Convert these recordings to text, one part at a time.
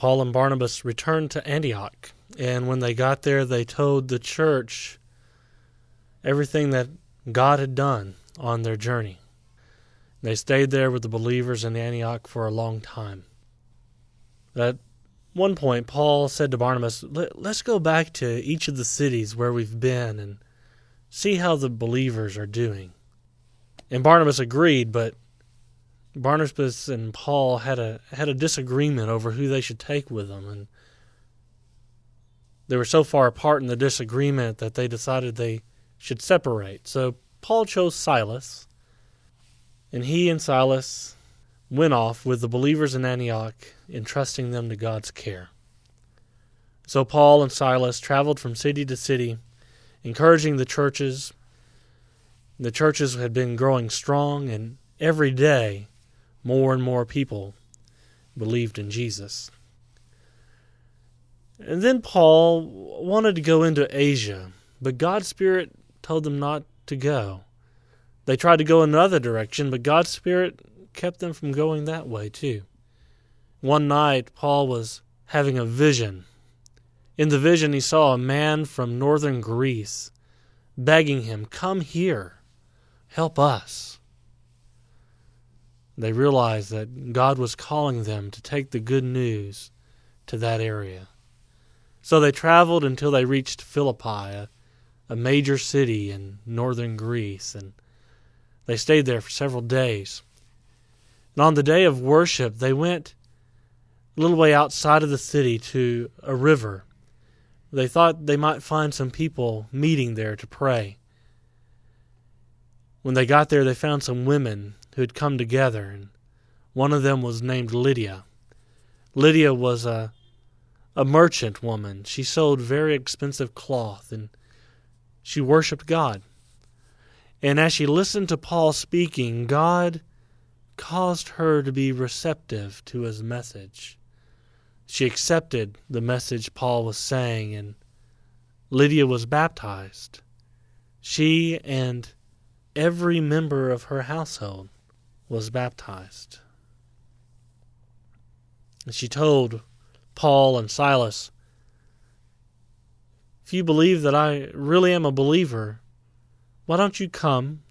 Paul and Barnabas returned to Antioch, and when they got there, they told the church everything that God had done on their journey. They stayed there with the believers in Antioch for a long time. At one point, Paul said to Barnabas, Let's go back to each of the cities where we've been and see how the believers are doing. And Barnabas agreed, but Barnabas and Paul had a had a disagreement over who they should take with them, and they were so far apart in the disagreement that they decided they should separate. So Paul chose Silas, and he and Silas went off with the believers in Antioch, entrusting them to God's care. So Paul and Silas traveled from city to city, encouraging the churches. The churches had been growing strong, and every day more and more people believed in Jesus. And then Paul wanted to go into Asia, but God's Spirit told them not to go. They tried to go another direction, but God's Spirit kept them from going that way too. One night, Paul was having a vision. In the vision, he saw a man from northern Greece begging him, Come here, help us they realized that God was calling them to take the good news to that area. So they traveled until they reached Philippi, a, a major city in northern Greece, and they stayed there for several days. And on the day of worship, they went a little way outside of the city to a river. They thought they might find some people meeting there to pray. When they got there, they found some women who had come together, and one of them was named Lydia. Lydia was a a merchant woman. She sold very expensive cloth and she worshiped God. And as she listened to Paul speaking, God caused her to be receptive to his message. She accepted the message Paul was saying, and Lydia was baptized. She and every member of her household was baptized. And she told Paul and Silas, If you believe that I really am a believer, why don't you come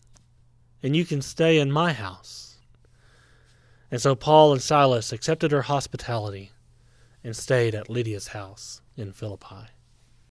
and you can stay in my house? And so Paul and Silas accepted her hospitality and stayed at Lydia's house in Philippi.